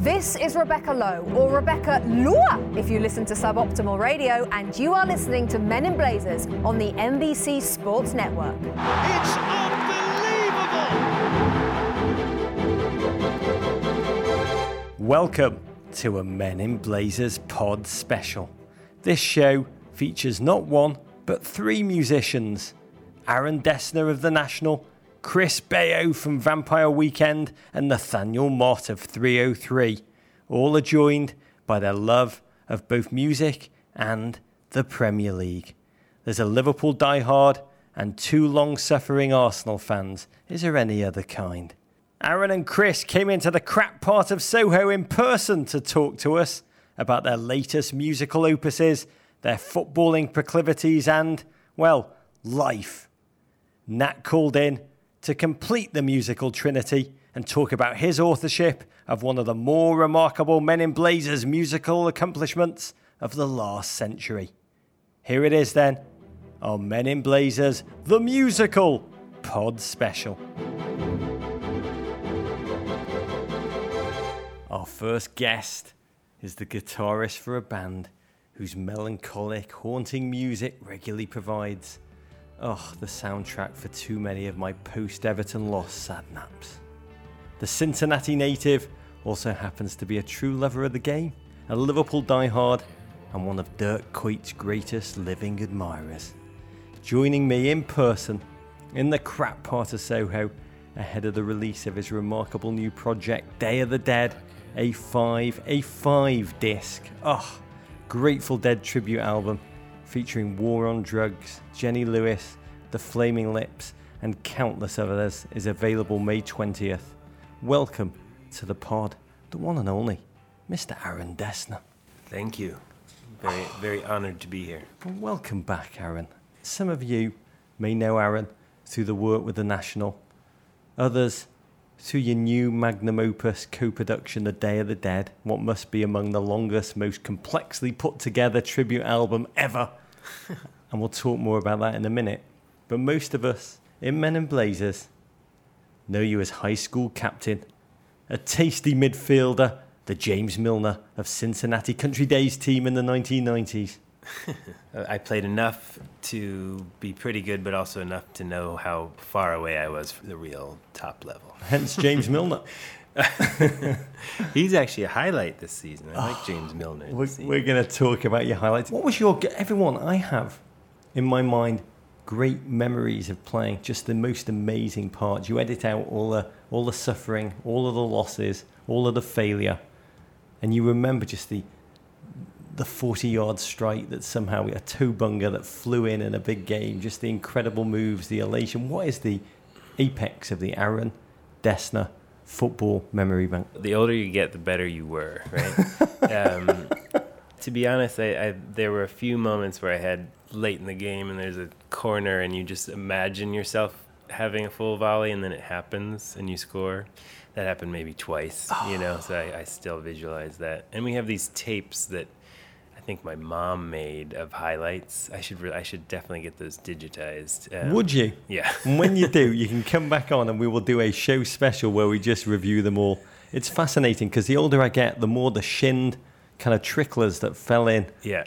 This is Rebecca Lowe, or Rebecca Lua if you listen to Suboptimal Radio, and you are listening to Men in Blazers on the NBC Sports Network. It's unbelievable! Welcome to a Men in Blazers pod special. This show features not one, but three musicians Aaron Dessner of The National, Chris Baio from Vampire Weekend, and Nathaniel Motte of 3OH!3. All are joined by their love of both music and the Premier League. There's a Liverpool diehard and two long suffering Arsenal fans. Is there any other kind? Aaron and Chris came into the crap part of Soho in person to talk to us about their latest musical opuses, their footballing proclivities, and, well, life. Nat called in to complete the musical trinity and talk about his authorship of one of the more remarkable Men in Blazers musical accomplishments of the last century. Here it is then, our Men in Blazers, the musical pod special. Our first guest is the guitarist for a band whose melancholic, haunting music regularly provides Oh, the soundtrack for too many of my post Everton loss sad naps. The Cincinnati native also happens to be a true lover of the game, a Liverpool diehard, and one of Dirk Kuyt's greatest living admirers. Joining me in person in the crap part of Soho ahead of the release of his remarkable new project, Day of the Dead, a five, a five disc. Oh, Grateful Dead tribute album featuring War on Drugs, Jenny Lewis, The Flaming Lips, and countless others, is available May 20th. Welcome to the pod, the one and only, Mr. Aaron Dessner. Thank you. Very, very honored to be here. Well, welcome back, Aaron. Some of you may know Aaron through the work with the National, others through your new magnum opus co production, The Day of the Dead, what must be among the longest, most complexly put together tribute album ever and we'll talk more about that in a minute. But most of us in Men in Blazers know you as high school captain, a tasty midfielder, the James Milner of Cincinnati Country Days team in the 1990s. I played enough to be pretty good, but also enough to know how far away I was from the real top level. Hence James Milner. He's actually a highlight this season. I like James oh, Milner. We're, we're going to talk about your highlights. What was your everyone? I have in my mind great memories of playing just the most amazing parts. You edit out all the all the suffering, all of the losses, all of the failure, and you remember just the the 40 yard strike that somehow a toe bunger that flew in in a big game, just the incredible moves, the elation. What is the apex of the Aaron Dessner football memory bank? The older you get, the better you were, right? um, to be honest, I, I, there were a few moments where I had late in the game, and there's a corner, and you just imagine yourself having a full volley, and then it happens, and you score. That happened maybe twice, oh. you know. So I, I still visualize that. And we have these tapes that I think my mom made of highlights. I should re- I should definitely get those digitized. Um, Would you? Yeah. when you do, you can come back on and we will do a show special where we just review them all. It's fascinating because the older I get, the more the shinned kind of tricklers that fell in yeah.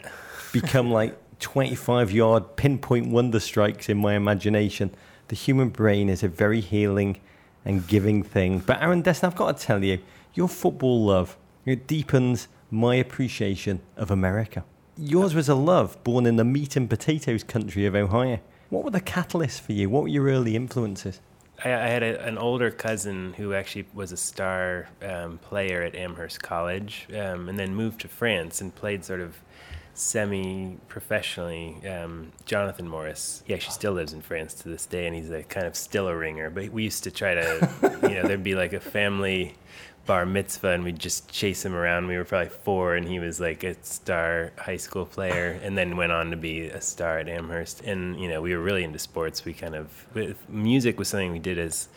become like 25 yard pinpoint wonder strikes in my imagination. The human brain is a very healing and giving thing. But Aaron Dessner, I've got to tell you, your football love, it deepens my appreciation of America. Yours was a love born in the meat and potatoes country of Ohio. What were the catalysts for you? What were your early influences? I, I had a, an older cousin who actually was a star um, player at Amherst College um, and then moved to France and played sort of semi professionally. Um, Jonathan Morris, he actually still lives in France to this day, and he's a kind of still a ringer. But we used to try to, you know, there'd be like a family bar mitzvah and we'd just chase him around. We were probably four and he was like a star high school player and then went on to be a star at Amherst. And, you know, we were really into sports. We kind of, music was something we did as,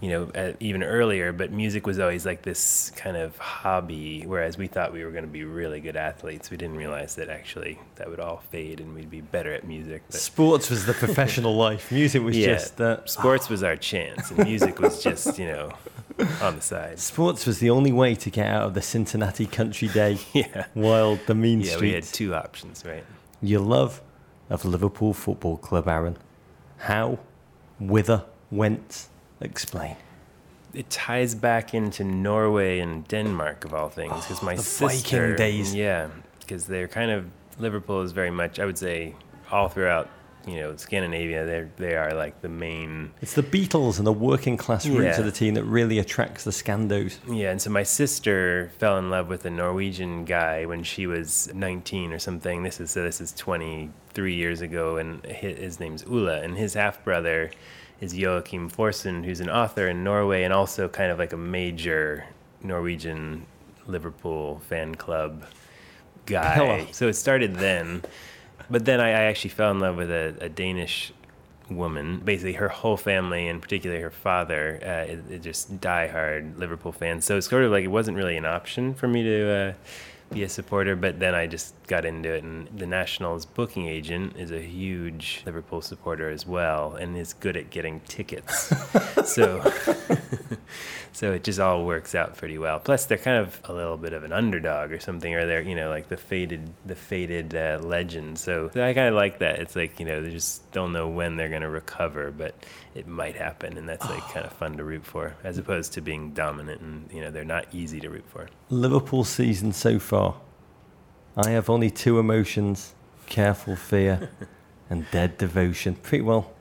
you know, uh, even earlier, but music was always like this kind of hobby, whereas we thought we were going to be really good athletes. We didn't realize that actually that would all fade and we'd be better at music. But Sports was the professional life. Music was yeah, just that. Sports was our chance, and music was just, you know, on the side. Sports was the only way to get out of the Cincinnati country day. Yeah. While the mean Yeah, we had two options, right? Your love of Liverpool Football Club, Aaron. How, whither, whence? Explain. It ties back into Norway and Denmark of all things because oh, my Oh, the Viking days. yeah, because they're kind of Liverpool is very much I would say all throughout you know Scandinavia they they are like the main It's the Beatles and the working class roots Yeah. of the team that really attracts the Scandos. Yeah, and so my sister fell in love with a Norwegian guy when she was 19 or something. This is so this is 23 years ago, and his, his name's Ula, and his half brother is Joachim Forsen, who's an author in Norway and also kind of like a major Norwegian Liverpool fan club guy. Pillar. So it started then, but then I, I actually fell in love with a, a Danish woman. Basically, her whole family, and particularly her father, uh, is, is just diehard Liverpool fans. So it's sort of like it wasn't really an option for me to uh, be a supporter. But then I just got into it, and the Nationals booking agent is a huge Liverpool supporter as well, and is good at getting tickets. so. So it just all works out pretty well. Plus, they're kind of a little bit of an underdog or something, or they're you know like the faded, the faded uh, legend. So I kind of like that. It's like you know they just don't know when they're going to recover, but it might happen, and that's like kind of fun to root for, as opposed to being dominant and you know they're not easy to root for. Liverpool season so far. I have only two emotions careful fear and dead devotion. Pretty well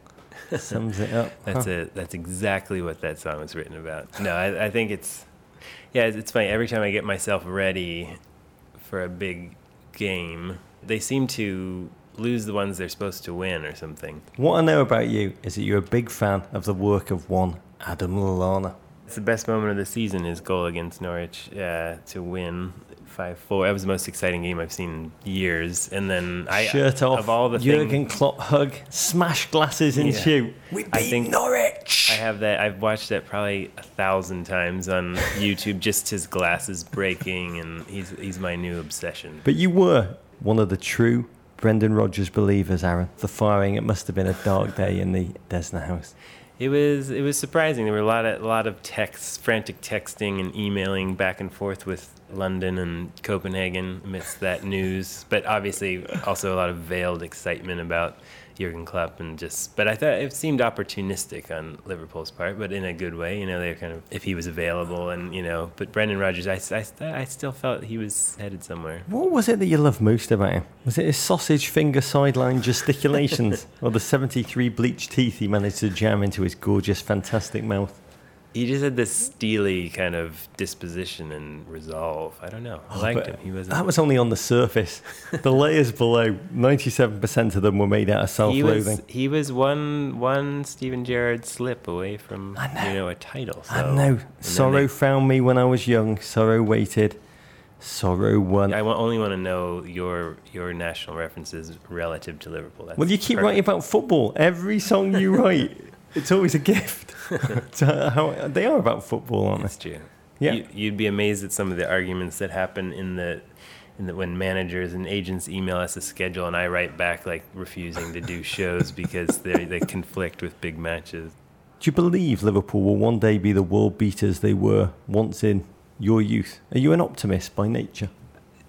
sums it up. That's huh? it. That's exactly what that song was written about. No, I, I think it's yeah, it's, it's funny. Every time I get myself ready for a big game, they seem to lose the ones they're supposed to win or something. What I know about you is that you're a big fan of the work of one Adam Lallana. It's the best moment of the season. His goal against Norwich uh, to win five four. That was the most exciting game I've seen in years. And then I Shirt off, of all the Jurgen things, Klopp hug, smash glasses and Yeah. shoot. We beat I think- Norwich. I have that. I've watched that probably a thousand times on YouTube. Just his glasses breaking, and he's he's my new obsession. But you were one of the true Brendan Rodgers believers, Aaron. The firing, it must have been a dark day in the Dessner house. It was it was surprising. There were a lot of a lot of texts, frantic texting and emailing back and forth with London and Copenhagen amidst that news. But obviously, also a lot of veiled excitement about Jurgen Klopp and just. But I thought it seemed opportunistic on Liverpool's part, but in a good way. You know, they were kind of if he was available and you know. But Brendan Rodgers, I, I, I still felt he was headed somewhere. What was it that you loved most about him? Was it his sausage finger sideline gesticulations or the 73 bleached teeth he managed to jam into his gorgeous, fantastic mouth? He just had this steely kind of disposition and resolve. I don't know. I oh, liked Oh, him. He was That was only on the surface. the layers below, 97% of them were made out of self he was loathing. he was one one Steven Gerrard slip away from know. you know a title. So. I know. Sorrow they- found me when I was young. Sorrow waited. Sorrow won. I only want to know your your national references relative to Liverpool. That's well, you keep perfect. writing about football. Every song you write, it's always a gift. So how, they are about football, aren't they? true. Yeah. You, you'd be amazed at some of the arguments that happen in the. In the, when managers and agents email us a schedule and I write back like refusing to do shows because they they conflict with big matches. Do you believe Liverpool will one day be the world beaters they were once in your youth? Are you an optimist by nature?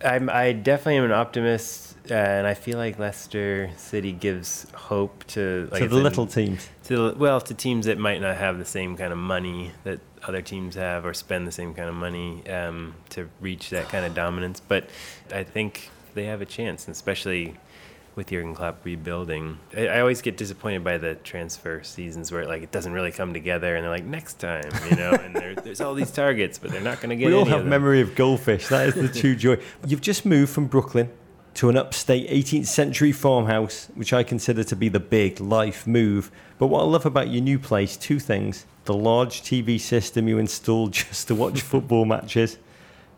I'm, I definitely am an optimist, and I feel like Leicester City gives hope to like to the little teams. to well to teams that might not have the same kind of money that other teams have or spend the same kind of money um, to reach that kind of dominance. But I think they have a chance, especially with Jurgen Klopp rebuilding. I, I always get disappointed by the transfer seasons where like it doesn't really come together, and they're like next time, you know, and there, there's all these targets, but they're not going to get. We all have of memory of goldfish. That is the true joy. You've just moved from Brooklyn to an upstate 18th century farmhouse, which I consider to be the big life move. But what I love about your new place, two things. The large TV system you installed just to watch football matches.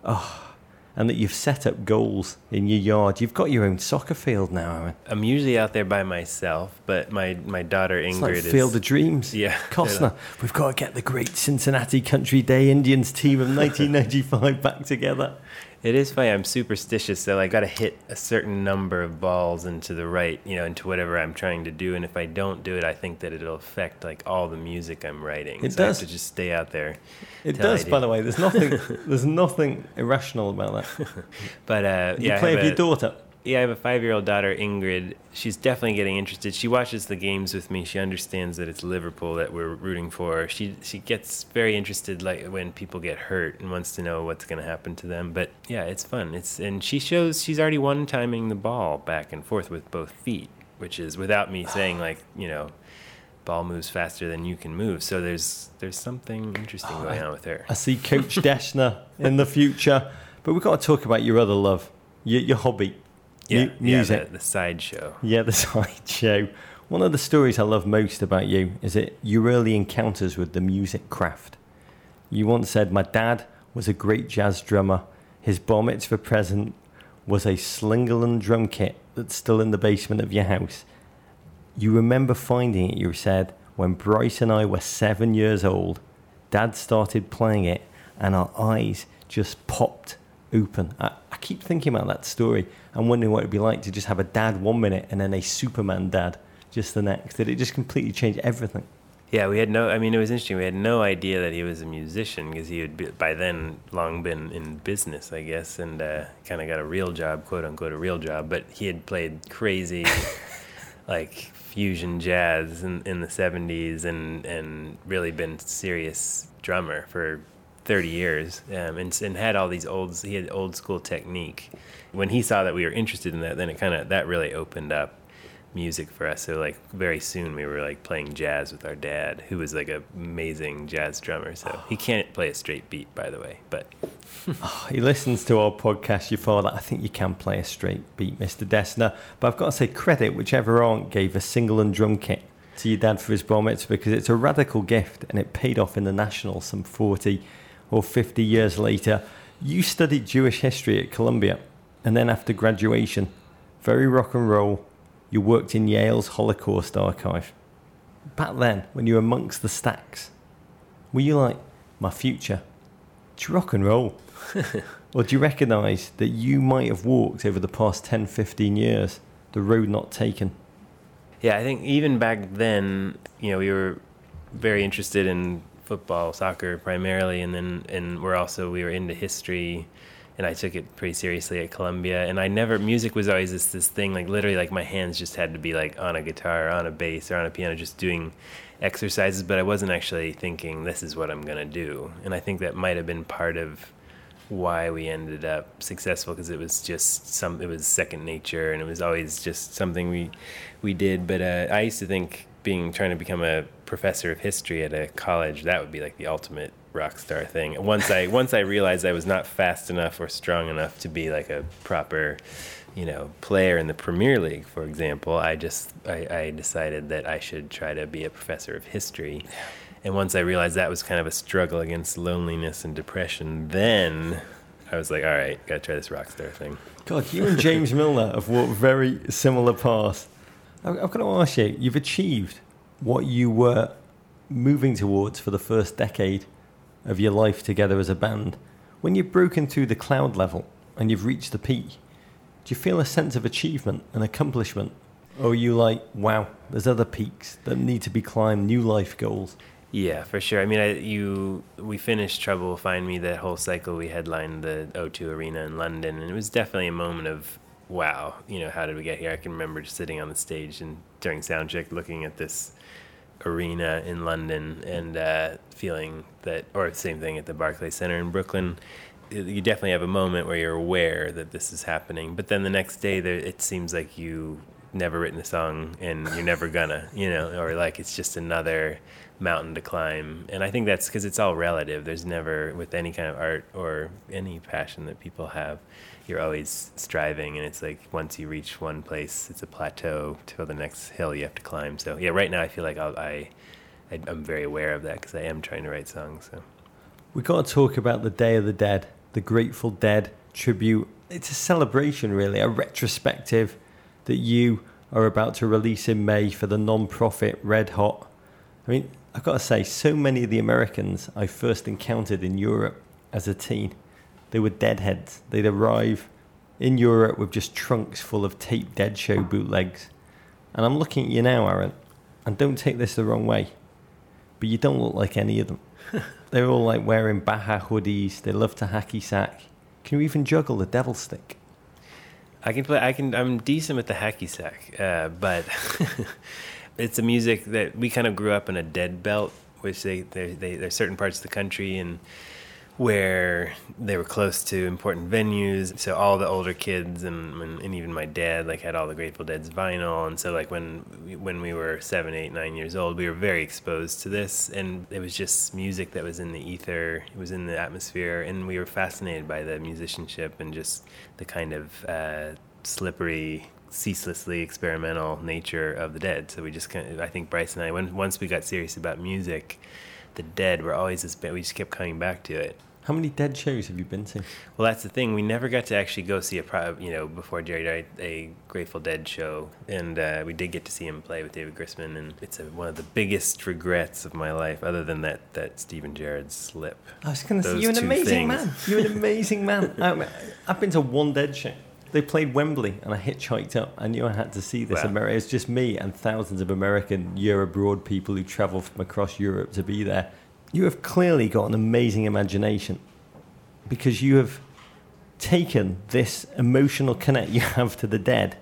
Oh, and that you've set up goals in your yard. You've got your own soccer field now, Aaron. I'm usually out there by myself, but my, my daughter Ingrid It's like is Field of Dreams. Yeah. Costner, we've got to get the great Cincinnati Country Day Indians team of 1995 back together. It is funny. I'm superstitious, so I got to hit a certain number of balls into the right, you know, into whatever I'm trying to do. And if I don't do it, I think that it'll affect like all the music I'm writing. It so I does. have to just stay out there. It does, do. by the way. There's nothing. there's nothing irrational about that. But uh, You yeah, play with your daughter. Yeah, I have a five-year-old daughter, Ingrid. She's definitely getting interested. She watches the games with me. She understands that it's Liverpool that we're rooting for. She she gets very interested, like when people get hurt, and wants to know what's going to happen to them. But yeah, it's fun. It's and she shows she's already one timing the ball back and forth with both feet, which is without me saying like you know, ball moves faster than you can move. So there's there's something interesting oh, going on with her. I see Coach Dessner in the future. But we've got to talk about your other love, your, your hobby, Yeah, mu- music. yeah, the, the sideshow. Yeah, the sideshow. One of the stories I love most about you is it your early encounters with the music craft. You once said, My dad was a great jazz drummer. His bar mitzvah present was a Slingerland drum kit that's still in the basement of your house. You remember finding it, you said, when Bryce and I were seven years old. Dad started playing it, and our eyes just popped open. I keep thinking about that story. I'm wondering what it'd be like to just have a dad one minute and then a Superman dad just the next. Did it just completely change everything? Yeah, we had no. I mean, it was interesting. We had no idea that he was a musician because he had be, by then long been in business, I guess, and uh, kind of got a real job, quote unquote, a real job. But he had played crazy, like fusion jazz in, in the '70s, and and really been serious drummer for 30 years, um, and and had all these old. He had old school technique. When he saw that we were interested in that, then it kind of that really opened up music for us. So like very soon we were like playing jazz with our dad, who was like a amazing jazz drummer. So he can't play a straight beat, by the way, but He listens to our podcast, your that I think you can play a straight beat, Mr. Dessner. But I've got to say, credit whichever aunt gave a Slingerland drum kit to your dad for his bar mitzvah because it's a radical gift and it paid off in the National some 40 or 50 years later. You studied Jewish history at Columbia and then after graduation, very rock and roll, you worked in Yale's Holocaust archive. Back then, when you were amongst the stacks, were you like, my future? It's rock and roll. or do you recognise that you might have walked over the past 10, 15 years the road not taken? yeah, I think even back then, you know, we were very interested in football, soccer primarily, and then and we're also we were into history, and I took it pretty seriously at Columbia. And I never music was always this this thing like literally like my hands just had to be like on a guitar, or on a bass, or on a piano, just doing exercises. But I wasn't actually thinking this is what I'm gonna do. And I think that might have been part of why we ended up successful because it was just some it was second nature and it was always just something we we did but uh, i used to think being trying to become a professor of history at a college that would be like the ultimate rock star thing once i once i realized i was not fast enough or strong enough to be like a proper you know player in the premier league for example i just i, I decided that i should try to be a professor of history and once I realized that was kind of a struggle against loneliness and depression, then I was like, all right, gotta try this rock star thing. God, you and James Milner have walked very similar paths. I've I've got to ask you, you've achieved what you were moving towards for the first decade of your life together as a band. When you've broken through the cloud level and you've reached the peak, do you feel a sense of achievement and accomplishment? Or are you like, wow, there's other peaks that need to be climbed, new life goals? Yeah, for sure. I mean, I, you we finished Trouble Find Me that whole cycle. We headlined the O2 Arena in London, and it was definitely a moment of wow. You know, how did we get here? I can remember just sitting on the stage and during soundcheck, looking at this arena in London and uh, feeling that, or same thing at the Barclays Center in Brooklyn. You definitely have a moment where you're aware that this is happening, but then the next day, there, it seems like you never written a song and you're never gonna, you know, or like it's just another mountain to climb. And I think that's because it's all relative. There's never, with any kind of art or any passion that people have, you're always striving. And it's like once you reach one place, it's a plateau to the next hill you have to climb. So yeah, right now I feel like I'll, I, I I'm very aware of that because I am trying to write songs. So We've got to talk about the Day of the Dead, the Grateful Dead tribute. It's a celebration, really, a retrospective that you are about to release in May for the non-profit Red Hot. I mean, I've got to say, so many of the Americans I first encountered in Europe as a teen, they were deadheads. They'd arrive in Europe with just trunks full of tape dead show bootlegs. And I'm looking at you now, Aaron, and don't take this the wrong way, but you don't look like any of them. They're all like wearing Baja hoodies. They love to hacky sack. Can you even juggle the devil stick? I can play. I can. I'm decent with the hacky sack, uh, but it's a music that we kind of grew up in a dead belt, which they, they, they there's certain parts of the country and where they were close to important venues. So all the older kids and, and even my dad like had all the Grateful Dead's vinyl. And so like when when we were seven, eight, nine years old, we were very exposed to this, and it was just music that was in the ether. It was in the atmosphere, and we were fascinated by the musicianship and just the kind of uh, slippery ceaselessly experimental nature of the Dead. So we just kind of, I think Bryce and I, when, once we got serious about music, the Dead were always this. We just kept coming back to it. How many dead shows have you been to? Well, that's the thing. We never got to actually go see a, pro- you know, before Jerry died, a Grateful Dead show, and uh, we did get to see him play with David Grisman, and it's a, one of the biggest regrets of my life, other than that that Steven Gerrard slip. I was going to say you're an amazing things. man. You're an amazing man. Um, I've been to one Dead show. They played Wembley, and I hitchhiked up. I knew I had to see this. Wow. America. It's just me and thousands of American year abroad people who travel from across Europe to be there. You have clearly got an amazing imagination because you have taken this emotional connect you have to the dead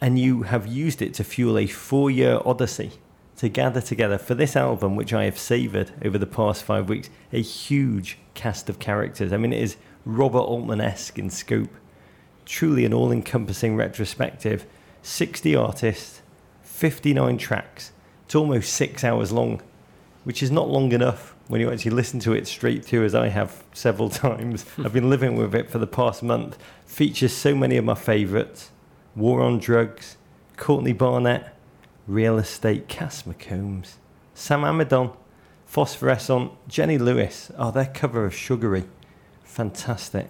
and you have used it to fuel a four year odyssey to gather together for this album, which I have savoured over the past five weeks, a huge cast of characters. I mean, it is Robert Altman esque in scope, truly an all encompassing retrospective. 60 artists, 59 tracks. It's almost six hours long, which is not long enough when you actually listen to it straight through, as I have several times. I've been living with it for the past month. Features so many of my favourites War on Drugs, Courtney Barnett, Real Estate, Cass McCombs, Sam Amidon, Phosphorescent, Jenny Lewis. Oh, their cover of Sugaree. Fantastic.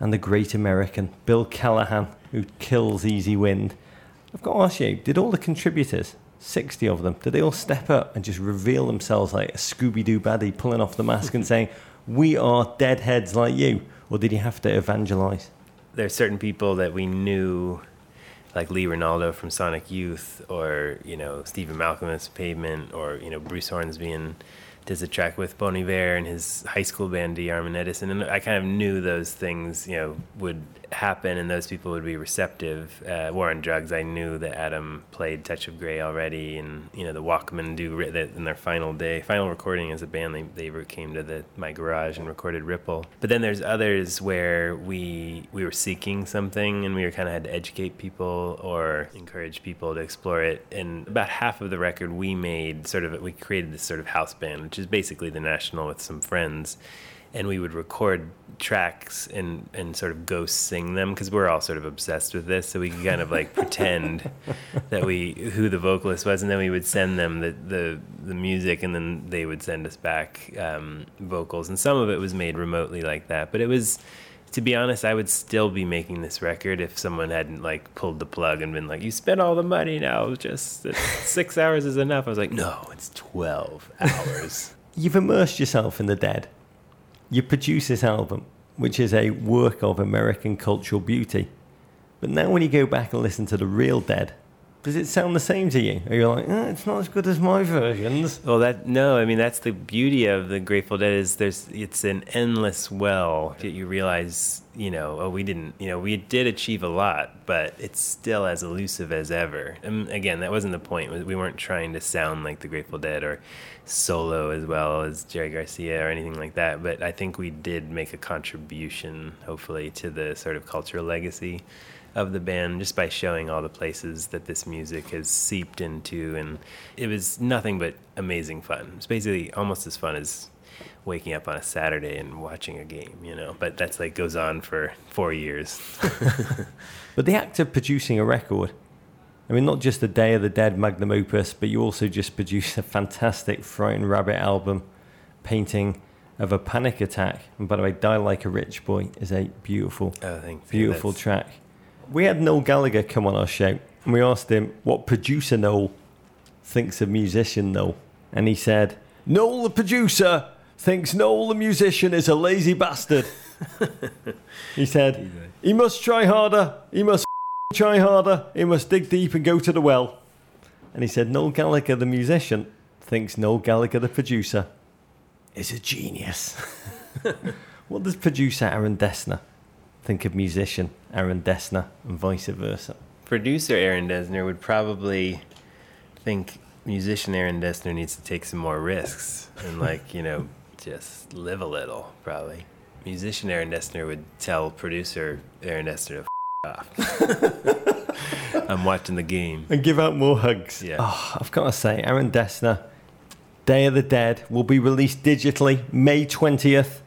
And the great American, Bill Callahan, who kills Easy Wind. I've got to ask you, did all the contributors 60 of them, did they all step up and just reveal themselves like a Scooby Doo baddie pulling off the mask and saying, We are deadheads like you? Or did you have to evangelize? There are certain people that we knew, like Lee Ranaldo from Sonic Youth, or, you know, Stephen Malkmus Pavement, or, you know, Bruce Hornsby and does a track with Bon Iver and his high school band, DeYarmond Edison. And I kind of knew those things, you know, would happen and those people would be receptive. Uh, War on Drugs, I knew that Adam played Touch of Grey already, and you know the Walkmen do in their final day, final recording as a band. They, they came to the my garage and recorded Ripple. But then there's others where we we were seeking something and we were kind of had to educate people or encourage people to explore it. And about half of the record we made sort of we created this sort of house band, which is basically the National with some friends and we would record tracks and and sort of ghost sing them because we're all sort of obsessed with this so we could kind of like pretend that we who the vocalist was and then we would send them the the, the music and then they would send us back um, vocals and some of it was made remotely like that but it was to be honest, I would still be making this record if someone hadn't like pulled the plug and been like, "You spent all the money now. Just six hours is enough." I was like, "No, it's twelve hours." You've immersed yourself in the dead you produce this album, which is a work of American cultural beauty. But now, when you go back and listen to the real Dead, does it sound the same to you? Are you like, eh, it's not as good as my versions? Well, that no, I mean that's the beauty of the Grateful Dead is there's it's an endless well that you realize, you know, oh, we didn't, you know, we did achieve a lot, but it's still as elusive as ever. And again, that wasn't the point. We weren't trying to sound like the Grateful Dead or solo as well as Jerry Garcia or anything like that. But I think we did make a contribution, hopefully, to the sort of cultural legacy of the band just by showing all the places that this music has seeped into. And it was nothing but amazing fun. It's basically almost as fun as waking up on a Saturday and watching a game, you know. But that's like goes on for four years. but the act of producing a record, I mean, not just the Day of the Dead magnum opus, but you also just produced a fantastic Frightened Rabbit album, painting of a panic attack. And by the way, Die Like a Rich Boy is a beautiful, Oh, beautiful That's- track. We had Noel Gallagher come on our show and we asked him what producer Noel thinks of musician Noel. And he said, Noel the producer thinks Noel the musician is a lazy bastard. he said, he must try harder, he must try harder, he must dig deep and go to the well. And he said, Noel Gallagher the musician thinks Noel Gallagher the producer is a genius. what does producer Aaron Dessner think of musician Aaron Dessner and vice versa? Producer Aaron Dessner would probably think musician Aaron Dessner needs to take some more risks and, like, you know, just live a little, probably. Musician Aaron Dessner would tell producer Aaron Dessner to f- off. I'm watching the game. And give out more hugs. Yeah. Oh, I've got to say, Aaron Dessner, Day of the Dead will be released digitally May 20th.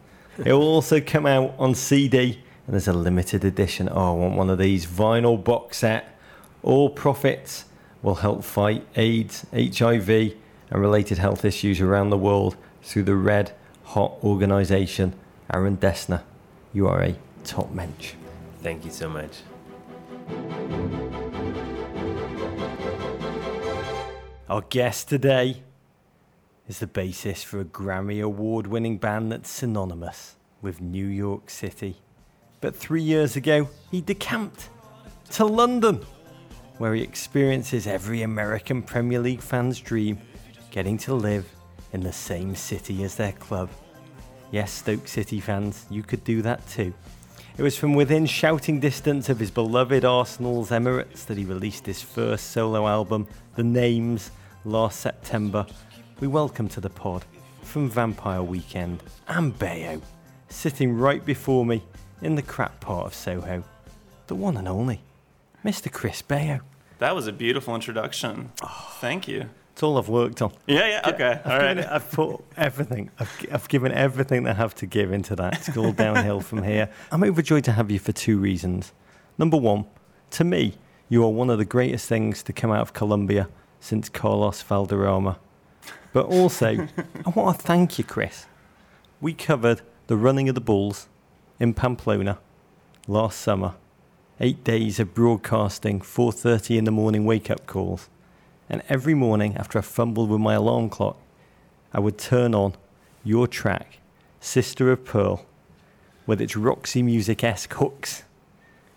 It will also come out on CD, and there's a limited edition. Oh, I want one of these vinyl box set. All profits will help fight AIDS, HIV, and related health issues around the world through the Red Hot organization. Aaron Dessner, you are a top mensch. Thank you so much. Our guest today is the bassist for a Grammy Award winning band that's synonymous with New York City. But three years ago, he decamped to London, where he experiences every American Premier League fan's dream getting to live in the same city as their club. Yes, Stoke City fans, you could do that too. It was from within shouting distance of his beloved Arsenal's Emirates that he released his first solo album, The Names, last September. We welcome to the pod from Vampire Weekend and Baio, sitting right before me in the crap part of Soho, the one and only Mr. Chris Baio. That was a beautiful introduction. Thank you. It's all I've worked on. Yeah, yeah, okay. All I've, given right. it- I've put everything. I've, I've given everything that I have to give into that. It's all downhill from here. I'm overjoyed to have you for two reasons. Number one, to me, you are one of the greatest things to come out of Colombia since Carlos Valderrama. But also, I want to thank you, Chris. We covered the running of the bulls in Pamplona last summer. Eight days of broadcasting, 4:30 in the morning wake-up calls. And every morning, after I fumbled with my alarm clock, I would turn on your track, Sister of Pearl, with its Roxy Music esque hooks.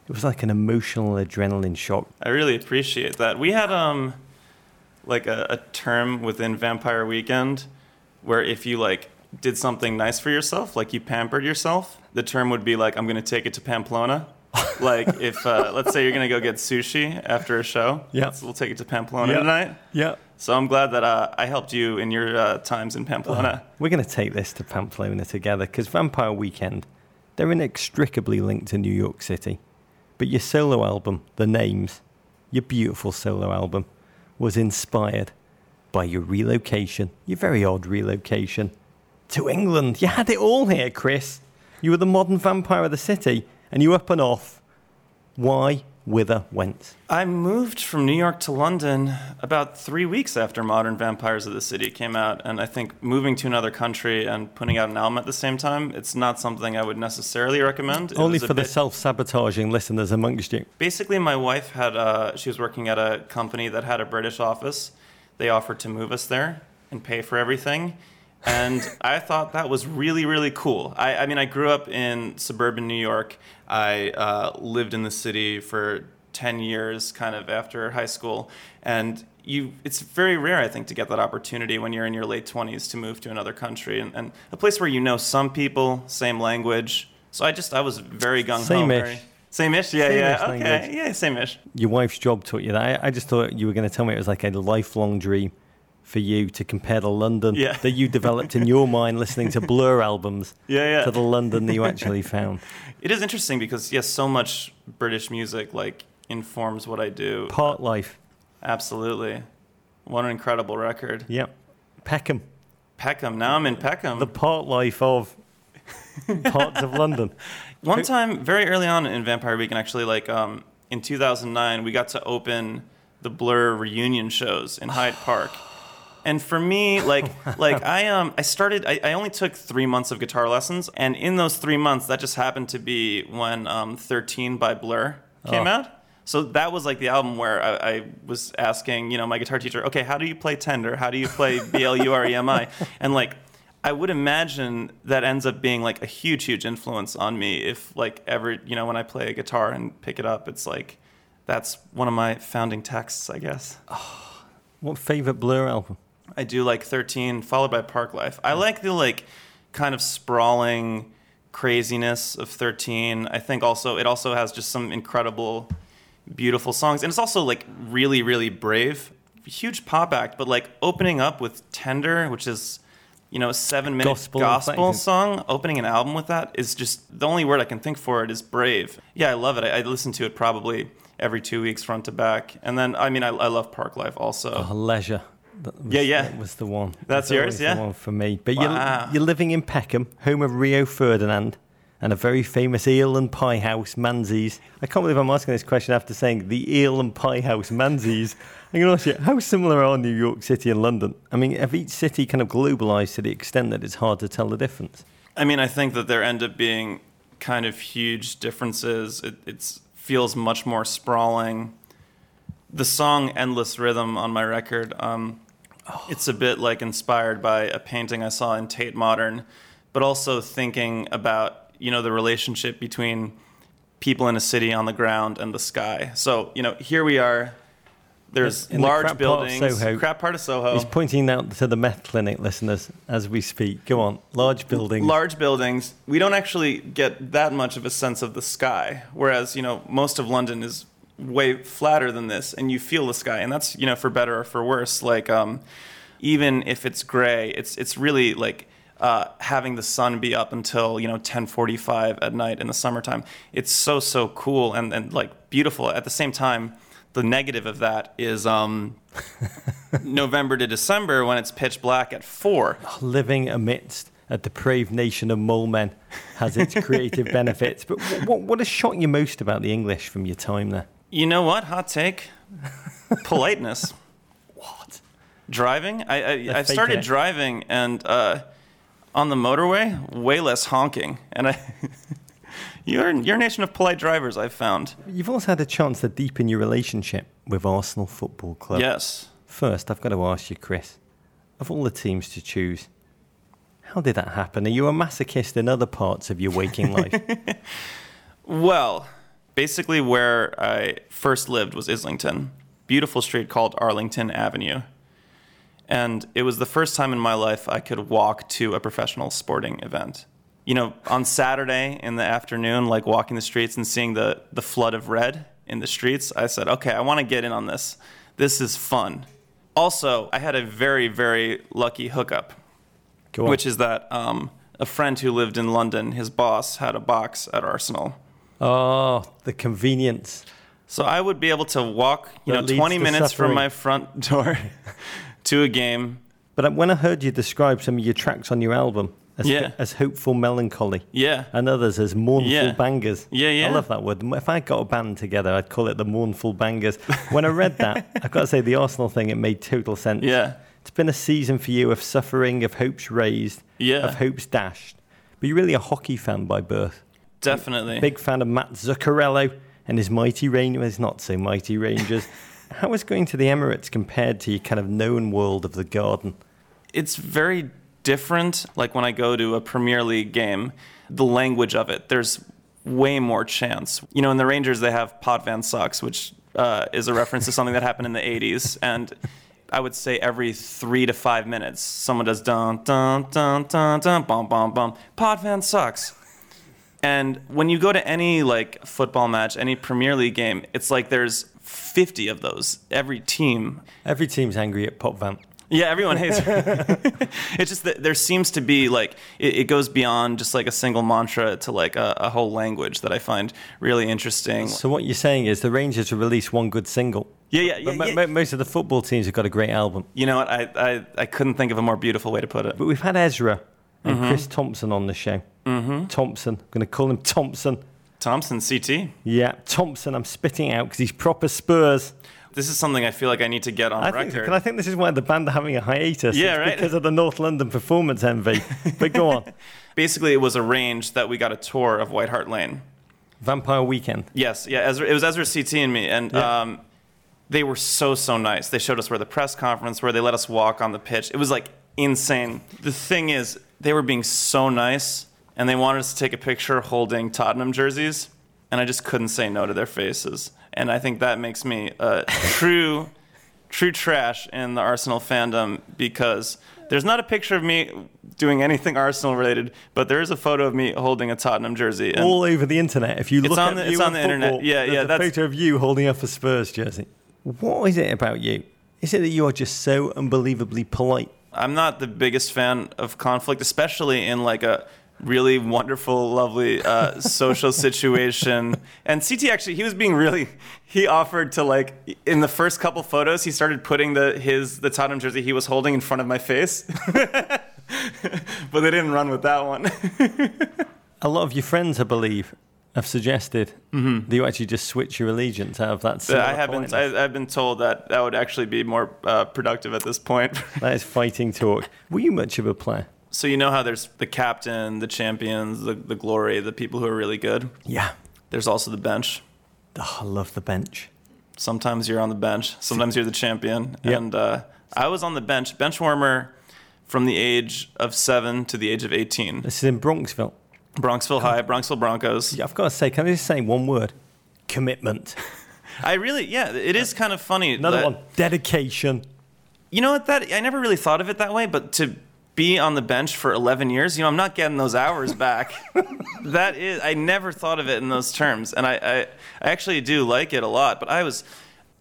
It was like an emotional adrenaline shock. I really appreciate that. We had um like a, a term within Vampire Weekend where if you like did something nice for yourself, like you pampered yourself, the term would be like, I'm gonna take it to Pamplona. like if uh, let's say you're gonna go get sushi after a show, Yeah. so we'll take it to Pamplona Yeah. tonight. Yeah. So I'm glad that uh, I helped you in your uh, times in Pamplona. We're going to take this to Pamplona together because Vampire Weekend, they're inextricably linked to New York City. But your solo album, The Names, your beautiful solo album, was inspired by your relocation, your very odd relocation to England. You had it all here, Chris. You were the modern vampire of the city, and you up and off. Why, whither, went? I moved from New York to London about three weeks after Modern Vampires of the City came out, and I think moving to another country and putting out an album at the same time, it's not something I would necessarily recommend. It Only for the bit- self sabotaging listeners amongst you. Basically, my wife had uh, she was working at a company that had a British office. They offered to move us there and pay for everything. And I thought that was really, really cool. I, I mean, I grew up in suburban New York. I uh, lived in the city for 10 years, kind of after high school. And you, it's very rare, I think, to get that opportunity when you're in your late 20s to move to another country and, and a place where you know some people, same language. So I just, I was very gung ho. Same-ish. Same-ish, yeah, Same-ish yeah, language. okay, yeah, same-ish. your wife's job taught you that. I, I just thought you were going to tell me it was like a lifelong dream for you to compare the London Yeah. that you developed in your mind listening to Blur albums Yeah, yeah. to the London that you actually found. It is interesting because yes, so much British music like informs what I do. Park Life. Absolutely, what an incredible record. Yep. Peckham. Peckham. Now I'm in Peckham. The part life of parts of London. One time, very early on in Vampire Weekend, actually, like um, in 2009, we got to open the Blur reunion shows in Hyde Park. And for me, like like I um I started I, I only took three months of guitar lessons, and in those three months, that just happened to be when um, "13" by Blur came Oh. out. So that was like the album where I, I was asking, you know, my guitar teacher, okay, how do you play Tender? How do you play B L U R E M I? And like, I would imagine that ends up being like a huge, huge influence on me. If like ever, you know, when I play a guitar and pick it up, it's like that's one of my founding texts, I guess. What favorite Blur album? I do like 13, followed by Park Life. I like the like kind of sprawling craziness of 13. I think also it also has just some incredible, beautiful songs, and it's also like really, really brave. Huge pop act, but like opening up with Tender, which is you know a seven minute Gospel gospel, song. Opening an album with that is just the only word I can think for it is brave. Yeah, I love it. I, I listen to it probably every two weeks, front to back. And then I mean I, I love Park Life also. Oh, Leisure. That was, Yeah, yeah. That was the one. That's always yours, the yeah? one for me. But Wow. you're, you're living in Peckham, home of Rio Ferdinand, and a very famous eel and pie house, Manze's. I can't believe I'm asking this question after saying the eel and pie house, Manze's. I'm going to ask you, how similar are New York City and London? I mean, have each city kind of globalized to the extent that it's hard to tell the difference? I mean, I think that there end up being kind of huge differences. It it's, feels much more sprawling. The song "Endless Rhythm" on my record, um, it's a bit like inspired by a painting I saw in Tate Modern, but also thinking about you know the relationship between people in a city on the ground and the sky. So you know, here we are. There's In the large crap part of buildings, Soho. crap part of Soho. He's pointing out to the meth clinic listeners as we speak. Go on, large buildings. large buildings, we don't actually get that much of a sense of the sky. Whereas, you know, most of London is way flatter than this, and you feel the sky, and that's you know for better or for worse. Like um, even if it's gray, it's it's really like. Uh, having the sun be up until you know 10:45 at night in the summertime, it's so so cool and, and like beautiful. At the same time, the negative of that is um, November to December when it's pitch black at four. living amidst a depraved nation of mole men has its creative benefits. But what, what has shocked you most about the English from your time there? You know what? Hot take. Politeness. What? Driving. I I, I started it. driving and uh, on the motorway, way less honking. And I, you're you're a nation of polite drivers. I've found. You've also had a chance to deepen your relationship with Arsenal Football Club. Yes. First, I've got to ask you, Chris, of all the teams to choose, how did that happen? Are you a masochist in other parts of your waking life? Well, basically, where I first lived was Islington, beautiful street called Arlington Avenue. And it was the first time in my life I could walk to a professional sporting event. You know, on Saturday in the afternoon, like walking the streets and seeing the, the flood of red in the streets, I said, okay, I want to get in on this. This is fun. Also, I had a very, very lucky hookup which is that um, a friend who lived in London, his boss had a box at Arsenal. Oh, the convenience. So I would be able to walk, you That know, 20 minutes suffering. from my front door to a game. But um, when I heard you describe some of your tracks on your album as, Yeah. as hopeful melancholy, Yeah. and others as mournful Yeah. bangers. Yeah, yeah. I love that word. If I got a band together, I'd call it the mournful bangers. When I read that, I've got to say the Arsenal thing, it made total sense. Yeah. It's been a season for you of suffering, of hopes raised, Yeah. of hopes dashed. But you're really a hockey fan by birth. Definitely. Big fan of Mats Zuccarello and his mighty Rangers, his not so mighty Rangers. How is going to the Emirates compared to your kind of known world of the garden? it's very different. Like when I go to a Premier League game, the language of it, there's way more chance. You know, in the Rangers, they have Potvin Sucks, which uh, is a reference to something that happened in the 80s. And I would say every three to five minutes, someone does dun, dun, dun, dun, dun, bum, bum, bum. Potvin Sucks. And when you go to any like football match, any Premier League game, it's like there's 50 of those. Every team Every team's angry at Potvin. yeah, everyone hates her. it's just that there seems to be like it, it goes beyond just like a single mantra to like a, a whole language that I find really interesting. So what you're saying is the Rangers will release one good single. Yeah, yeah, But yeah. mo- yeah. mo- most of the football teams have got a great album. You know what? I, I I couldn't think of a more beautiful way to put it. But we've had Ezra and Mm-hmm. Chris Tomson on the show. Mm-hmm. Tomson, going to call him Tomson. Tomson, CT. Yeah, Tomson, I'm spitting out because he's proper Spurs. This is something I feel like I need to get on I think, record. and I think this is why the band are having a hiatus. Yeah, right. Because of the North London performance envy. but go on. Basically, it was arranged that we got a tour of White Hart Lane. Vampire Weekend. Yes, yeah, Ezra, it was Ezra, CT, and me, and Yeah. um, they were so so nice. They showed us where the press conference, where they let us walk on the pitch. It was like insane. The thing is, they were being so nice, and they wanted us to take a picture holding Tottenham jerseys, and I just couldn't say no to their faces. And I think that makes me uh, a true, true trash in the Arsenal fandom because there's not a picture of me doing anything Arsenal related, but there is a photo of me holding a Tottenham jersey. And All over the internet. If you It's look on at the- it's on the internet. football, Yeah, there's yeah, A that's- photo of you holding up a Spurs jersey. What is it about you? Is it that you are just so unbelievably polite? I'm not the biggest fan of conflict, especially in like a really wonderful, lovely uh, social situation. And CT actually, he was being really. He offered to like in the first couple photos, he started putting the his the Tottenham jersey he was holding in front of my face. but they didn't run with that one. A lot of your friends, I believe, have suggested that you actually just switch your allegiance out of that. similar I haven't. I, I've been told that that would actually be more uh, productive at this point. That is fighting talk. Were you much of a player? so you know how there's the captain, the champions, the, the glory, the people who are really good. Yeah. There's also the bench. Oh, I love the bench. Sometimes you're on the bench. Sometimes you're the champion. Yep. And uh, I was on the bench, bench warmer, from the age of seven to the age of 18. This is in Bronxville. Bronxville High, Bronxville Broncos. Yeah, I've got to say, can I just say one word? Commitment. I really, yeah, it is kind of funny. Another that- one. Dedication. You know what? That I never really thought of it that way, but to be on the bench for 11 years, you know, I'm not getting those hours back. that is, I never thought of it in those terms, and I, I, I actually do like it a lot. But I was,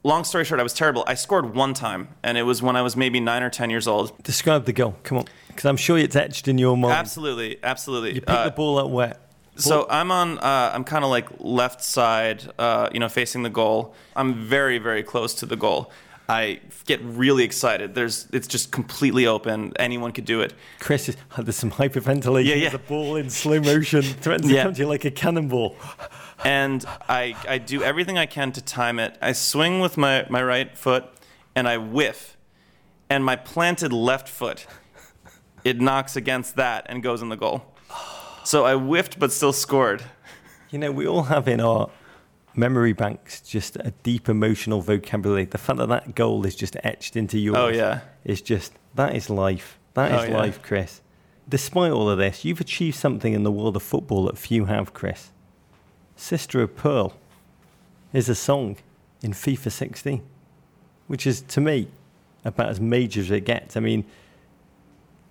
long story short, I was terrible. I scored one time, and it was when I was maybe nine or 10 years old. Describe the goal. Come on. Because I'm sure it's etched in your mind. Absolutely, absolutely. You pick Uh, the ball up where? So I'm on. Uh, I'm kind of like left side, uh, you know, facing the goal. I'm very, very close to the goal. I get really excited. There's, it's just completely open. Anyone could do it. Chris is, there's some hyperventilation. Yeah, yeah. There's a ball in slow motion threatens Yeah. to come to you like a cannonball. and I, I do everything I can to time it. I swing with my, my right foot, and I whiff, and my planted left foot, it knocks against that and goes in the goal. So I whiffed, but still scored. You know, we all have in our memory banks just a deep emotional vocabulary. The fact that that goal is just etched into yours Oh yeah, is just, that is life. That is Oh, yeah. life, Chris. Despite all of this, you've achieved something in the world of football that few have, Chris. Sister of Pearl is a song in FIFA 16, which is, to me, about as major as it gets. I mean,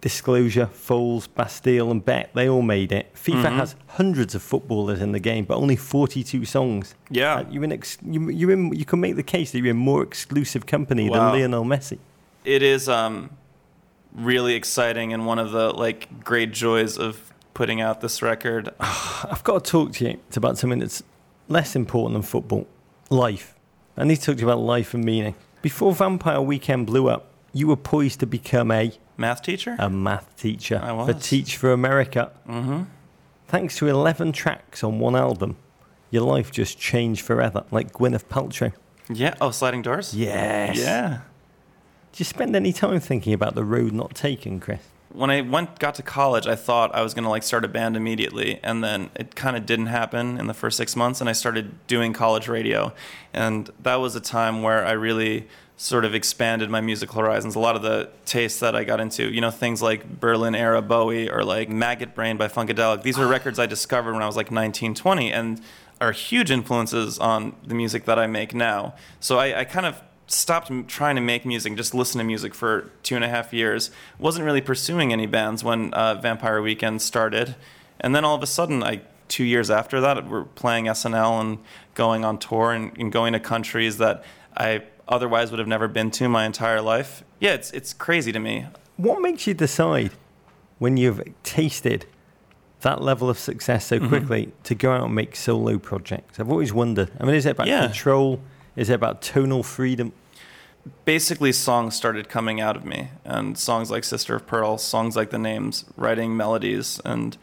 Disclosure, Foals, Bastille, and Beck, they all made it. FIFA Mm-hmm. has hundreds of footballers in the game, but only 42 songs. yeah. You're in ex- you, you're in, you can make the case that you're in more exclusive company Wow. than Lionel Messi. it is um, really exciting and one of the like great joys of putting out this record. I've got to talk to you about something that's less important than football life. I need to talk to you about life and meaning. Before Vampire Weekend blew up, you were poised to become a, Math teacher? a math teacher I for was. Teach for America. mm-hmm. Thanks to 11 tracks on one album, your life just changed forever, like Gwyneth Paltrow. Yeah. Oh, sliding doors. Yes. Yeah. Did you spend any time thinking about the road not taken, Chris? When I went got to college, I thought I was gonna like start a band immediately, and then it kind of didn't happen in the first six months, and I started doing college radio, and that was a time where I really sort of expanded my musical horizons. A lot of the tastes that I got into, you know, things like Berlin era Bowie or like Maggot Brain by Funkadelic. These were records I discovered when I was like 19, 20, and are huge influences on the music that I make now. So I, I kind of stopped trying to make music, just listen to music for two and a half years. Wasn't really pursuing any bands when uh, Vampire Weekend started, and then all of a sudden, I two years after that, we're playing SNL and going on tour and, and going to countries that I otherwise would have never been to my entire life. Yeah, it's it's crazy to me. What makes you decide when you've tasted that level of success so Mm-hmm. quickly to go out and make solo projects? I've always wondered. I mean, is it about Yeah. control? Is it about tonal freedom? basically songs started coming out of me and songs like sister of pearl songs like the names writing melodies and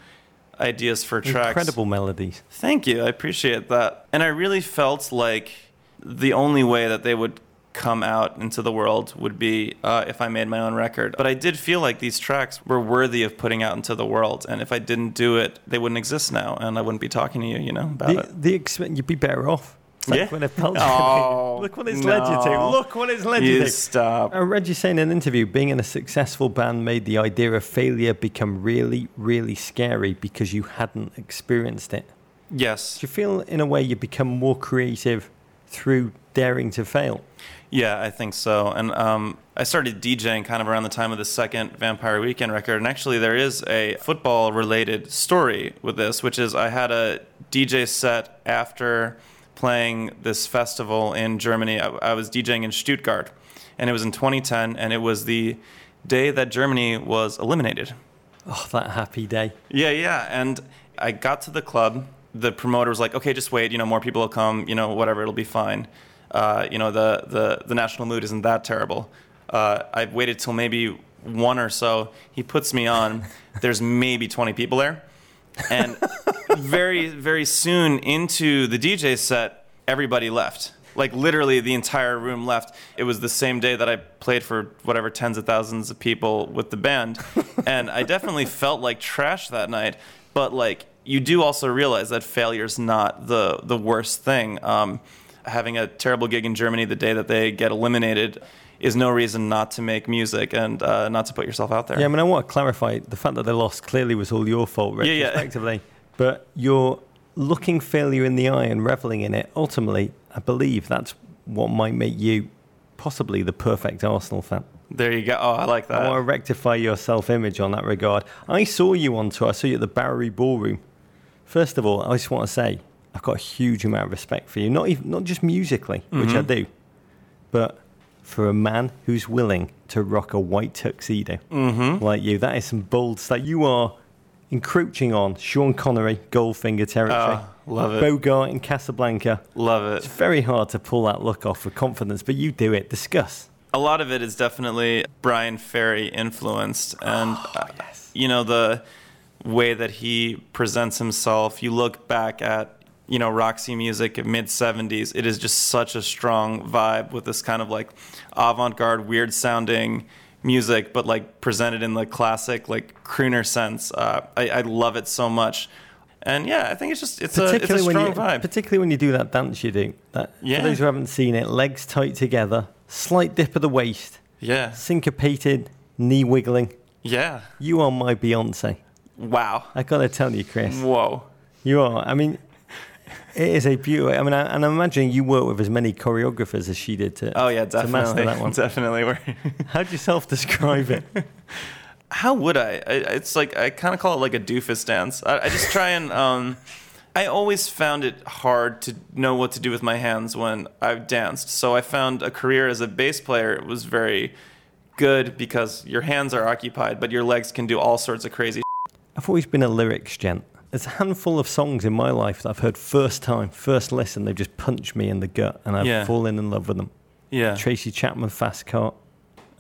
ideas for tracks. Incredible melodies. Thank you. I appreciate that. And I really felt like the only way that they would come out into the world would be uh, if I made my own record. But I did feel like these tracks were worthy of putting out into the world. And if I didn't do it, they wouldn't exist now. And I wouldn't be talking to you, you know, about The, it. the exp- you'd be better off. It's like Yeah. when a pulse- Oh, Look what it's led you to. no. Look what it's led you, You to. stop. I read you say in an interview, being in a successful band made the idea of failure become really, really scary because you hadn't experienced it. Yes. Do you feel, in a way, you become more creative through daring to fail? Yeah, I think so. And um, I started DJing kind of around the time of the second Vampire Weekend record. And actually, there is a football related story with this, which is I had a DJ set after playing this festival in Germany. I, I was DJing in Stuttgart, and it was in 2010, and it was the day that Germany was eliminated. Oh, that happy day. Yeah, yeah. And I got to the club. The promoter was like, "Okay, just wait. You know, more people will come. You know, whatever, it'll be fine. Uh, you know, the the the national mood isn't that terrible." Uh, I waited till maybe one or so. He puts me on. There's maybe 20 people there, and very very soon into the DJ set, everybody left. Like literally, the entire room left. It was the same day that I played for whatever tens of thousands of people with the band, and I definitely felt like trash that night. But like, you do also realize that failure's not the the worst thing. Um, having a terrible gig in Germany the day that they get eliminated is no reason not to make music and uh, not to put yourself out there. Yeah, I mean, I want to clarify the fact that they lost clearly was all your fault, retrospectively, Yeah, yeah. But you're looking failure in the eye and reveling in it. Ultimately, I believe that's what might make you possibly the perfect Arsenal fan. There you go. Oh, I like that. I want to rectify your self image on that regard. I saw you on tour, I saw you at the Bowery Ballroom. First of all, I just want to say I've got a huge amount of respect for you, not, even, not just musically, which I Mhm. do, but for a man who's willing to rock a white tuxedo Mm-hmm. like you. That is some bold stuff. You are encroaching on Sean Connery, Goldfinger territory. Oh, love it. Bogart in Casablanca. Love it. It's very hard to pull that look off with confidence, but you do it. Discuss. A lot of it is definitely Bryan Ferry influenced, and Oh, uh, you know the way that he presents himself. You look back at you know Roxy music mid '70s. It is just such a strong vibe with this kind of like avant-garde, weird sounding music, but like presented in the classic like crooner sense. Uh, I, I love it so much. And yeah, I think it's just it's a, it's a strong you, vibe. particularly when you do that dance you do. That, Yeah. For those who haven't seen it, legs tight together, slight dip of the waist, Yeah, syncopated, knee wiggling. yeah. You are my Beyonce. Wow. I gotta tell you, Chris. Whoa. You are. I mean, it is a beauty. I mean, I, and I'm imagining you work with as many choreographers as she did to, Oh yeah, master definitely. that one. definitely. How'd you self describe it? How would I? I it's like I kind of call it like a doofus dance. I, I just try and. Um, I always found it hard to know what to do with my hands when I've danced. So I found a career as a bass player was very good because your hands are occupied, but your legs can do all sorts of crazy. I've always been a lyrics gent. There's a handful of songs in my life that I've heard first time, first listen, they've just punched me in the gut and I've Yeah. fallen in love with them. Yeah. Tracy Chapman, Fast Car,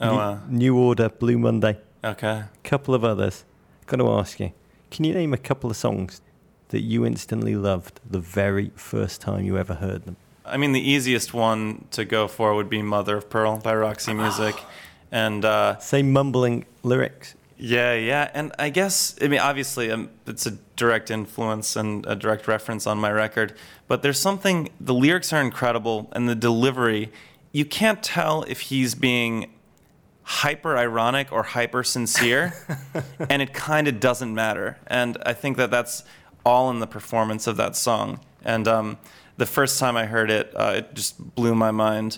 Oh New, wow. New Order, Blue Monday, Okay. couple of others. Got to ask you, can you name a couple of songs that you instantly loved the very first time you ever heard them? I mean, the easiest one to go for would be "Mother of Pearl" by Roxy Music, and uh, Say mumbling lyrics. Yeah, yeah, and I guess I mean obviously um, it's a direct influence and a direct reference on my record, but there's something the lyrics are incredible and the delivery, you can't tell if he's being hyper ironic or hyper sincere, and it kind of doesn't matter. And I think that that's all in the performance of that song. And um, the first time I heard it, uh, it just blew my mind.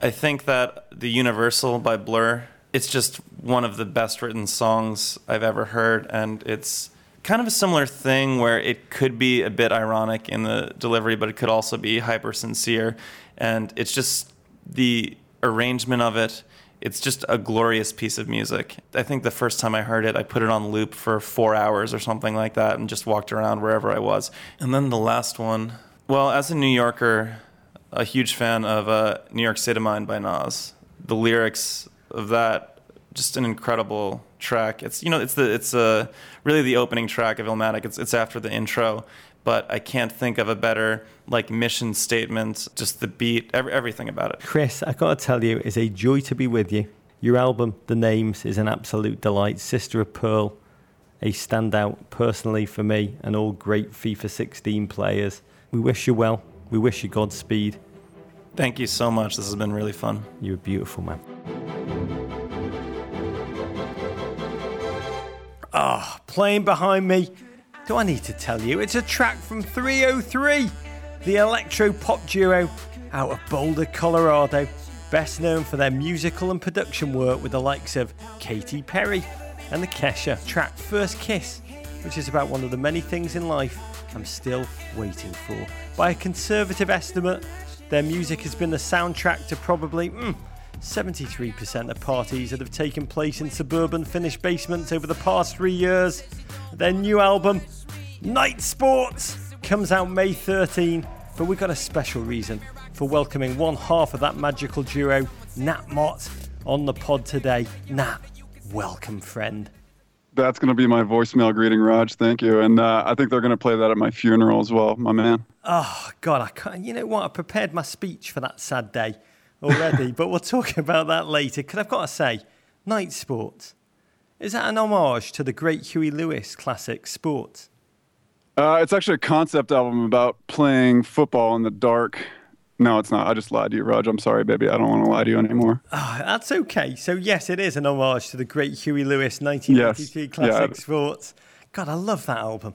I think that the Universal by Blur, it's just one of the best written songs I've ever heard, and it's kind of a similar thing where it could be a bit ironic in the delivery, but it could also be hyper sincere, and it's just the arrangement of it. It's just a glorious piece of music. I think the first time I heard it, I put it on loop for four hours or something like that and just walked around wherever I was. And then the last one, well, as a New Yorker, a huge fan of uh, New York State of Mind by Nas. The lyrics of that just an incredible track. It's you know it's the it's uh, really the opening track of Illmatic. It's it's after the intro, but I can't think of a better like mission statement. Just the beat, every, everything about it. Chris, I gotta tell you, it's a joy to be with you. Your album, The Names, is an absolute delight. Sister of Pearl, a standout personally for me and all great FIFA 16 players. We wish you well. We wish you Godspeed. Thank you so much. This has been really fun. You're beautiful man. Ah, oh, playing behind me. Do I need to tell you? It's a track from 3OH!3, the electro pop duo out of Boulder, Colorado, best known for their musical and production work with the likes of Katy Perry and the Kesha track First Kiss, which is about one of the many things in life I'm still waiting for. By a conservative estimate, their music has been the soundtrack to probably mm, 73% of parties that have taken place in suburban Finnish basements over the past three years. Their new album, Night Sports, comes out May 13, but we've got a special reason for welcoming one half of that magical duo, Nat Motte, on the pod today. Nat, welcome, friend. That's going to be my voicemail greeting, Rog. Thank you. And uh, I think they're going to play that at my funeral as well, my man. Oh, God. I can't, you know what? I prepared my speech for that sad day already, but we'll talk about that later. Because I've got to say, Night Sports, is that an homage to the great Huey Lewis classic Sports? Uh, it's actually a concept album about playing football in the dark no, it's not. I just lied to you, Rog. I'm sorry, baby. I don't want to lie to you anymore. Oh, that's okay. So, yes, it is an homage to the great Huey Lewis 1993 yes. classic yeah. Sports. God, I love that album.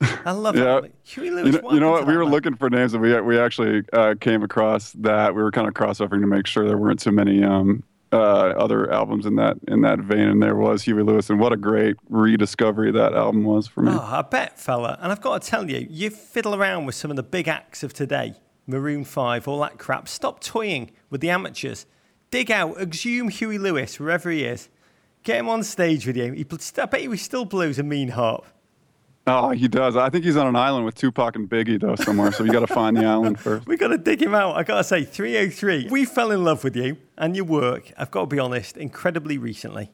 I love yeah. that. Huey Lewis. You know, you know what? We were man? looking for names, and we we actually uh, came across that. We were kind of crossovering to make sure there weren't too many um, uh, other albums in that in that vein, and there was Huey Lewis, and what a great rediscovery that album was for me. Oh, I bet, fella. And I've got to tell you, you fiddle around with some of the big acts of today. Maroon 5, all that crap. Stop toying with the amateurs. Dig out, exhume Huey Lewis wherever he is. Get him on stage with you. He, I bet he still blows a mean harp. Oh, he does. I think he's on an island with Tupac and Biggie, though, somewhere. So you got to find the island first. we got to dig him out. I got to say, 3OH!3. We fell in love with you and your work, I've got to be honest, incredibly recently.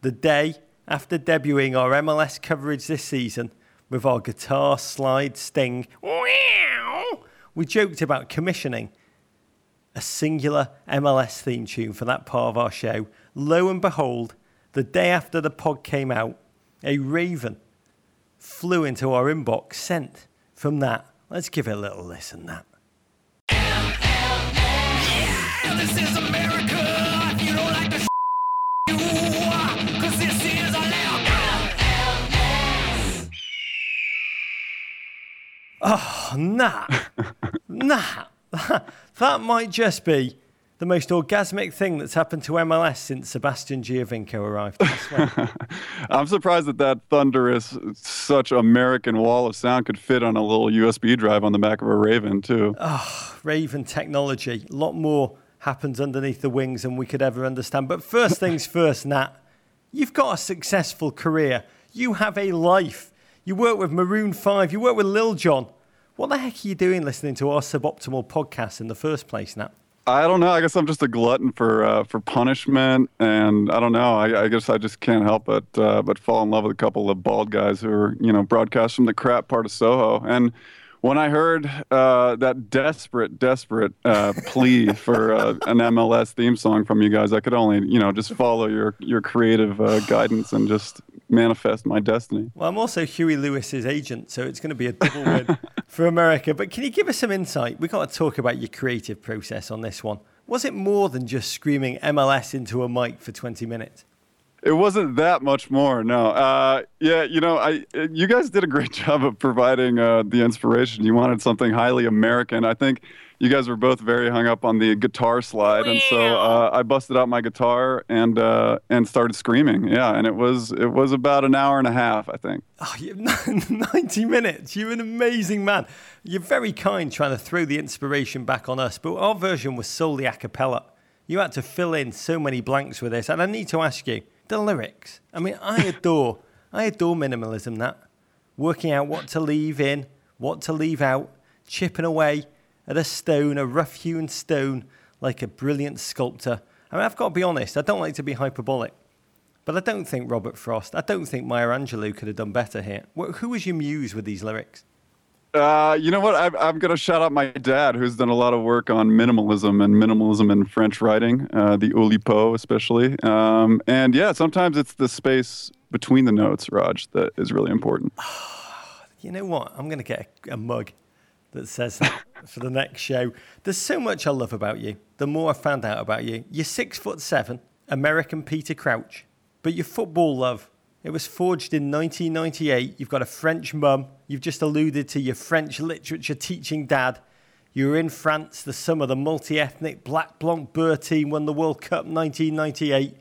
The day after debuting our MLS coverage this season with our guitar slide sting we joked about commissioning a singular MLS theme tune for that part of our show. Lo and behold, the day after the pod came out, a raven flew into our inbox sent from that. Let's give it a little listen, that. Oh, nah. nah. that might just be the most orgasmic thing that's happened to MLS since Sebastian Giovinco arrived. I'm surprised that that thunderous, such American wall of sound could fit on a little USB drive on the back of a Raven, too. Oh, Raven technology. A lot more happens underneath the wings than we could ever understand. But first things first, Nat, you've got a successful career. You have a life. You work with Maroon 5, you work with Lil Jon. What the heck are you doing listening to our suboptimal podcast in the first place, Nat? I don't know. I guess I'm just a glutton for uh, for punishment, and I don't know. I, I guess I just can't help but uh, but fall in love with a couple of bald guys who are you know broadcast from the crap part of Soho. And when I heard uh, that desperate, desperate uh, plea for uh, an MLS theme song from you guys, I could only you know just follow your your creative uh, guidance and just manifest my destiny. Well, I'm also Huey Lewis's agent, so it's going to be a double win for America. But can you give us some insight? We've got to talk about your creative process on this one. Was it more than just screaming MLS into a mic for 20 minutes? It wasn't that much more, no. Uh, yeah, you know, I you guys did a great job of providing uh, the inspiration. You wanted something highly American. I think you guys were both very hung up on the guitar slide, and so uh, I busted out my guitar and uh, and started screaming. Yeah, and it was it was about an hour and a half, I think. Oh, ninety minutes! You're an amazing man. You're very kind trying to throw the inspiration back on us, but our version was solely a cappella. You had to fill in so many blanks with this, and I need to ask you the lyrics. I mean, I adore I adore minimalism. That working out what to leave in, what to leave out, chipping away at a stone, a rough hewn stone, like a brilliant sculptor. I mean, I've got to be honest, I don't like to be hyperbolic, but I don't think Robert Frost, I don't think Maya Angelou could have done better here. Who was your muse with these lyrics? Uh, you know what? I'm, I'm going to shout out my dad, who's done a lot of work on minimalism and minimalism in French writing, uh, the Oulipo especially. Um, and yeah, sometimes it's the space between the notes, Rog, that is really important. you know what? I'm going to get a, a mug that says for the next show. There's so much I love about you. The more I found out about you, you're six foot seven, American Peter Crouch, but your football love it was forged in 1998. You've got a French mum. You've just alluded to your French literature teaching dad. You were in France the summer the multi ethnic Black Blanc Beur team won the World Cup 1998.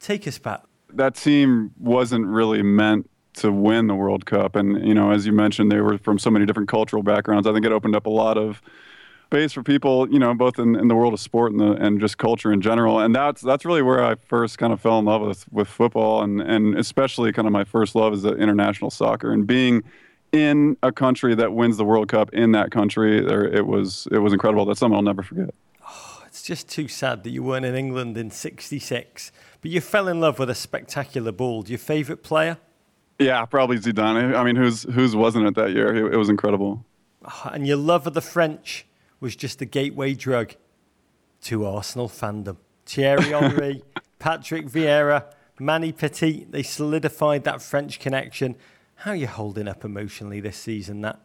Take us back. That team wasn't really meant to win the World Cup. And, you know, as you mentioned, they were from so many different cultural backgrounds. I think it opened up a lot of space for people, you know, both in, in the world of sport and the, and just culture in general. And that's that's really where I first kind of fell in love with with football and and especially kind of my first love is international soccer and being in a country that wins the World Cup in that country. There, it was it was incredible. That's something I'll never forget. Oh, it's just too sad that you weren't in England in '66, but you fell in love with a spectacular ball. Your favourite player? Yeah, probably Zidane. I mean, whose whose wasn't it that year? It, it was incredible. Oh, and your love of the French was just a gateway drug to Arsenal fandom. Thierry Henry, Patrick Vieira, Manny Petit, they solidified that French connection. How are you holding up emotionally this season, Nat?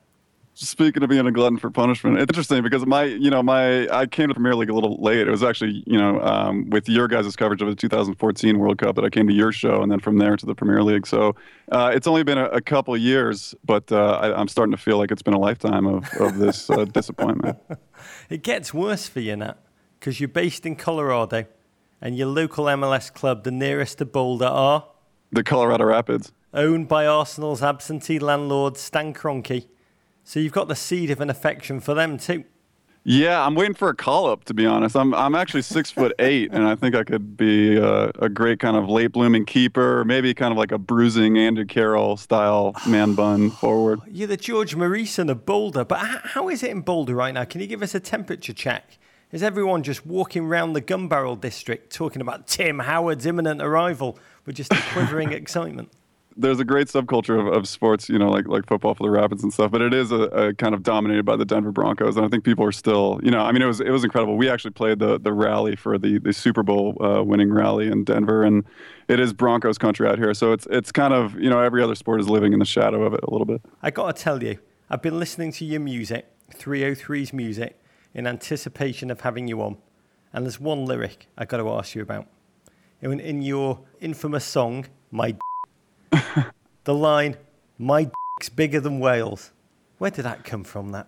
Speaking of being a glutton for punishment, it's interesting because my, you know, my, I came to Premier League a little late. It was actually, you know, um, with your guys' coverage of the 2014 World Cup that I came to your show, and then from there to the Premier League. So uh, it's only been a, a couple years, but uh, I, am starting to feel like it's been a lifetime of, of this uh, disappointment. It gets worse for you, Nat, because you're based in Colorado, and your local MLS club, the nearest to Boulder, are the Colorado Rapids, owned by Arsenal's absentee landlord Stan Kroenke so you've got the seed of an affection for them too. Yeah, I'm waiting for a call up. To be honest, I'm I'm actually six foot eight, and I think I could be a, a, great kind of late blooming keeper, maybe kind of like a bruising Andrew Carroll style man bun forward. Oh, you're the George Morrison of Boulder, but how is it in Boulder right now? Can you give us a temperature check? Is everyone just walking around the gun barrel district talking about Tim Howard's imminent arrival with just a quivering excitement? There's a great subculture of, of sports, you know, like like football for the Rapids and stuff. But it is a, a, kind of dominated by the Denver Broncos, and I think people are still, you know, I mean, it was it was incredible. We actually played the the rally for the the Super Bowl uh, winning rally in Denver, and it is Broncos country out here. So it's it's kind of you know every other sport is living in the shadow of it a little bit. I got to tell you, I've been listening to your music, 3OH!3's music, in anticipation of having you on, and there's one lyric I got to ask you about. In, in your infamous song, my the line, my dick's bigger than Wales. Where did that come from, that?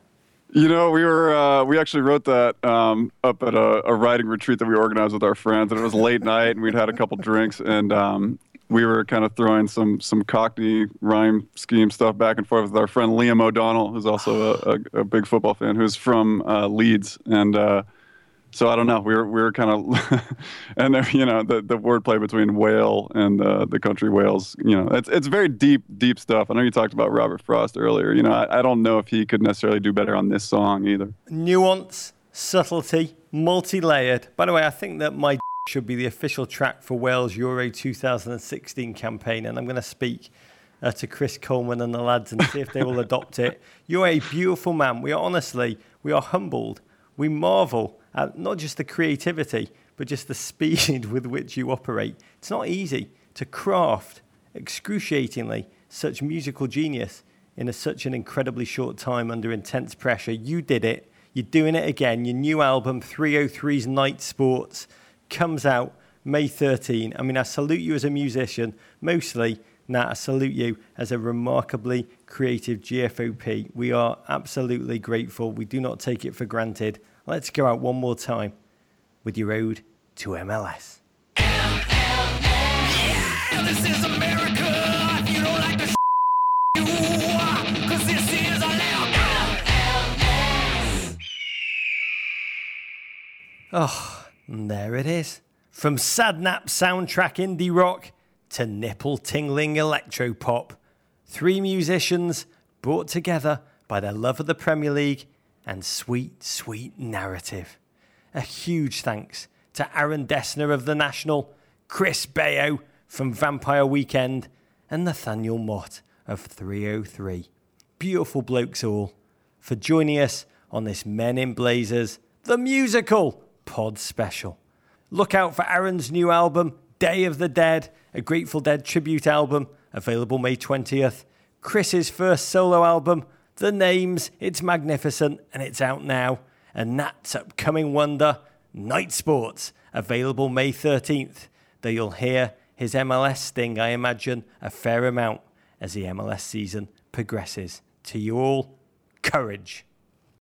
You know, we were uh, we actually wrote that um, up at a, a, writing retreat that we organized with our friends, and it was late night, and we'd had a couple drinks, and um, we were kind of throwing some some Cockney rhyme scheme stuff back and forth with our friend Liam O'Donnell, who's also a, a, a big football fan, who's from uh, Leeds, and uh, so I don't know. We were we were kind of, and there, you know the the wordplay between whale and uh, the country Wales. You know, it's it's very deep deep stuff. I know you talked about Robert Frost earlier. You know, I, I don't know if he could necessarily do better on this song either. Nuance, subtlety, multi-layered. By the way, I think that my should be the official track for Wales Euro 2016 campaign, and I'm going to speak. Uh, to Chris Coleman and the lads and see if they will adopt it. You're a beautiful man. We are honestly, we are humbled. We marvel uh, not just the creativity, but just the speed with which you operate. It's not easy to craft excruciatingly such musical genius in a, such an incredibly short time under intense pressure. You did it. You're doing it again. Your new album, 3OH!3's Night Sports, comes out May 13. I mean, I salute you as a musician, mostly. Nat, I salute you as a remarkably creative GFOP. We are absolutely grateful. We do not take it for granted. Let's go out one more time with your ode to MLS. Oh, there it is. From Sadnap soundtrack indie rock to nipple tingling electro pop. Three musicians brought together by their love of the Premier League and sweet, sweet narrative. A huge thanks to Aaron Dessner of The National, Chris Baio from Vampire Weekend, and Nathaniel Motte of 3OH!3. Beautiful blokes all for joining us on this Men in Blazers, the musical pod special. Look out for Aaron's new album, Day of the Dead, a Grateful Dead tribute album, available May 20th. Chris's first solo album, The Names, it's magnificent and it's out now. And Nat's upcoming wonder, Night Sports, available May 13th. Though you'll hear his MLS sting, I imagine, a fair amount as the MLS season progresses. To you all, courage.